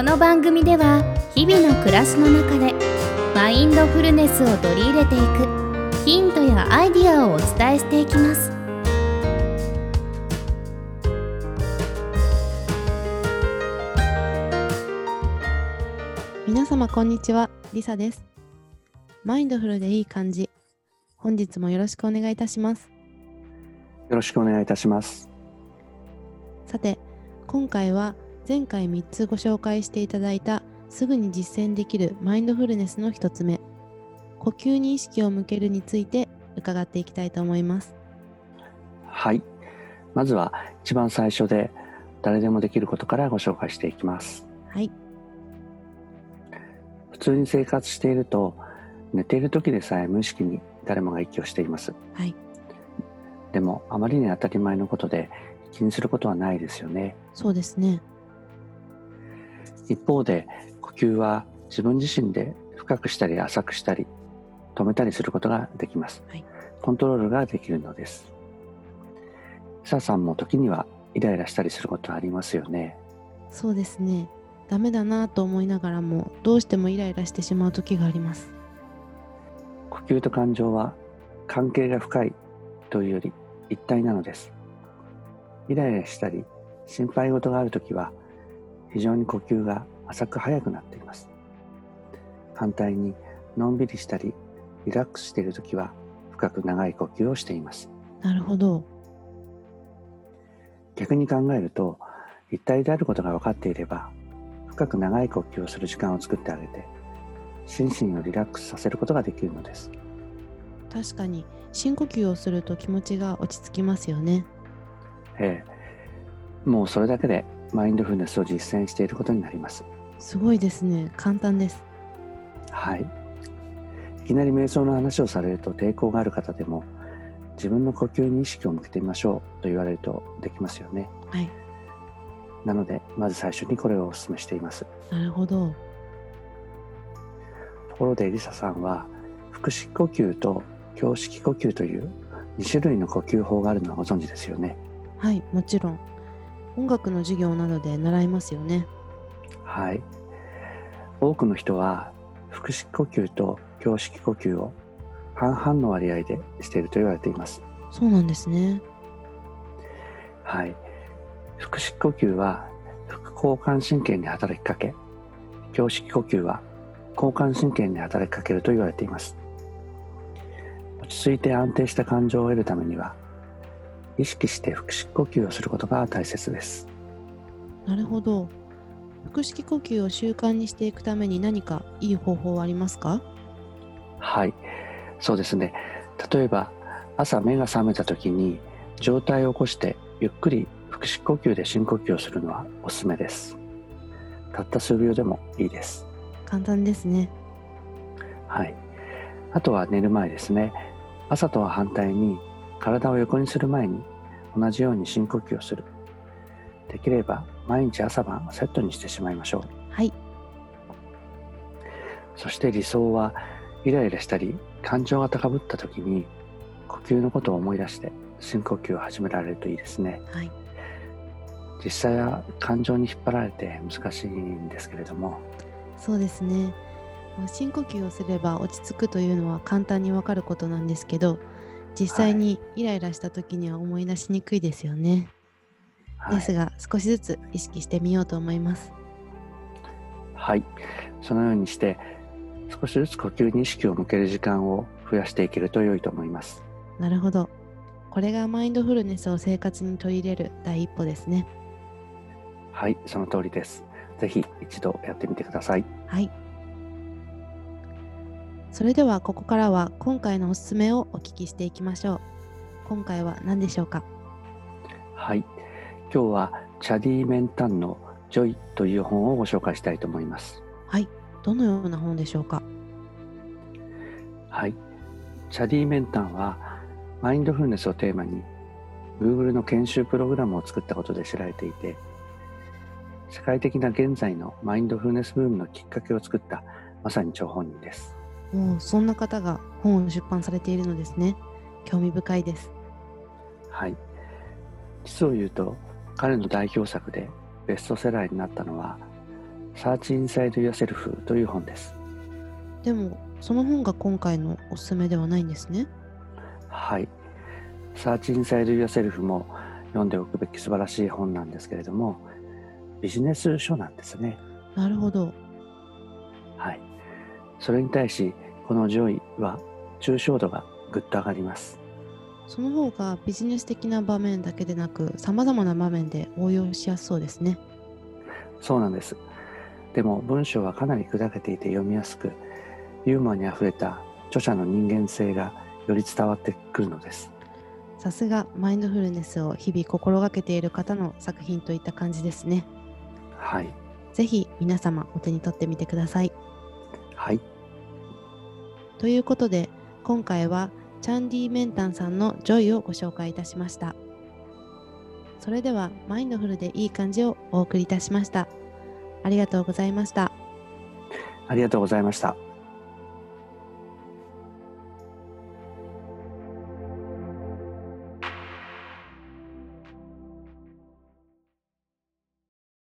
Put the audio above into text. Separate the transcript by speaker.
Speaker 1: この番組では日々の暮らしの中でマインドフルネスを取り入れていくヒントやアイディアをお伝えしていきます
Speaker 2: 皆様こんにちは、リサです。マインドフルでいい感じ。本日もよろしくお願いいたします。
Speaker 3: よろしくお願いいたします。
Speaker 2: さて、今回は前回3つご紹介していただいたすぐに実践できるマインドフルネスの1つ目、呼吸に意識を向けるについて伺っていきたいと思います。
Speaker 3: はい。まずは一番最初で誰でもできることからご紹介していきます。
Speaker 2: はい、
Speaker 3: 普通に生活していると寝ている時でさえ無意識に誰もが息をしています。
Speaker 2: はい、
Speaker 3: でもあまりに当たり前のことで気にすることはないですよね。
Speaker 2: そうですね。
Speaker 3: 一方で呼吸は自分自身で深くしたり浅くしたり止めたりすることができます。
Speaker 2: はい
Speaker 3: コントロールができるのです。さあさんも時にはイライラしたりすることありますよね。
Speaker 2: そうですね。ダメだなぁと思いながらもどうしてもイライラしてしまう時があります。
Speaker 3: 呼吸と感情は関係が深いというより一体なのです。イライラしたり心配事があるときは非常に呼吸が浅く速くなっています。反対にのんびりしたりリラックスしているときは深く長い呼吸をしています。
Speaker 2: なるほど。
Speaker 3: 逆に考えると一体であることが分かっていれば深く長い呼吸をする時間を作ってあげて心身をリラックスさせることができるのです。
Speaker 2: 確かに深呼吸をすると気持ちが落ち着きますよね。
Speaker 3: ええ、もうそれだけでマインドフルネスを実践していることになります。
Speaker 2: すごいですね。簡単です。
Speaker 3: はい。いきなり瞑想の話をされると抵抗がある方でも自分の呼吸に意識を向けてみましょうと言われるとできますよね。
Speaker 2: はい。
Speaker 3: なのでまず最初にこれをお勧めしています。
Speaker 2: なるほど。
Speaker 3: ところでリサさんは腹式呼吸と胸式呼吸という2種類の呼吸法があるのはご存知ですよね。
Speaker 2: はい、もちろん。音楽の授業などで習いますよね。
Speaker 3: はい。多くの人は腹式呼吸と胸式呼吸を半々の割合でしていると言われています。
Speaker 2: そうなんですね。
Speaker 3: はい。腹式呼吸は副交感神経に働きかけ、胸式呼吸は交感神経に働きかけると言われています。落ち着いて安定した感情を得るためには、意識して腹式呼吸をすることが大切です。
Speaker 2: なるほど。腹式呼吸を習慣にしていくために何かいい方法はありますか？
Speaker 3: はい、そうですね。例えば朝目が覚めた時に上体を起こしてゆっくり腹式呼吸で深呼吸をするのはおすすめです。たった数秒でもいいです。
Speaker 2: 簡単ですね。
Speaker 3: はい。あとは寝る前ですね。朝とは反対に体を横にする前に同じように深呼吸をする。できれば毎日朝晩セットにしてしまいましょう。
Speaker 2: はい。
Speaker 3: そして理想はイライラしたり感情が高ぶった時に呼吸のことを思い出して深呼吸を始められるといいですね。
Speaker 2: はい。
Speaker 3: 実際は感情に引っ張られて難しいんですけれども、
Speaker 2: そうですね。まあ深呼吸をすれば落ち着くというのは簡単にわかることなんですけど、実際にイライラした時には思い出しにくいですよね。
Speaker 3: はい
Speaker 2: ですが少しずつ意識してみようと思います。
Speaker 3: はい、そのようにして少しずつ呼吸に意識を向ける時間を増やしていけると良いと思います。
Speaker 2: なるほど。これがマインドフルネスを生活に取り入れる第一歩ですね。
Speaker 3: はい、その通りです。ぜひ一度やってみてください。
Speaker 2: はい。それではここからは今回のおすすめをお聞きしていきましょう。今回は何でしょうか？
Speaker 3: はい、今日はチャディ・メンタンのジョイという本をご紹介したいと思います。
Speaker 2: はい。どのような本でしょうか？
Speaker 3: はい。チャディ・メンタンはマインドフルネスをテーマに Google の研修プログラムを作ったことで知られていて世界的な現在のマインドフルネスブームのきっかけを作ったまさに張本人です。
Speaker 2: もうそんな方が本を出版されているのですね。興味深いです。
Speaker 3: はい。実を言うと彼の代表作でベストセラーになったのは Search Inside Yourself という本です。
Speaker 2: でも、その本が今回のおすすめではないんですね。
Speaker 3: はい。Search Inside Yourself も読んでおくべき素晴らしい本なんですけれども、ビジネス書なんですね。
Speaker 2: なるほど。
Speaker 3: はい。それに対し、この上位は抽象度がぐっと上がります。
Speaker 2: その方がビジネス的な場面だけでなく、様々な場面で応用しやすそうですね。
Speaker 3: そうなんです。でも文章はかなり砕けていて読みやすく、ユーモアにあふれた著者の人間性がより伝わってくるのです。
Speaker 2: さすがマインドフルネスを日々心がけている方の作品といった感じですね。
Speaker 3: はい。
Speaker 2: ぜひ皆様お手に取ってみてください。
Speaker 3: はい。
Speaker 2: ということで今回はチャディ・メンタンさんのジョイをご紹介いたしました。それではマインドフルでいい感じをお送りいたしました。ありがとうございました。
Speaker 3: ありがとうございました。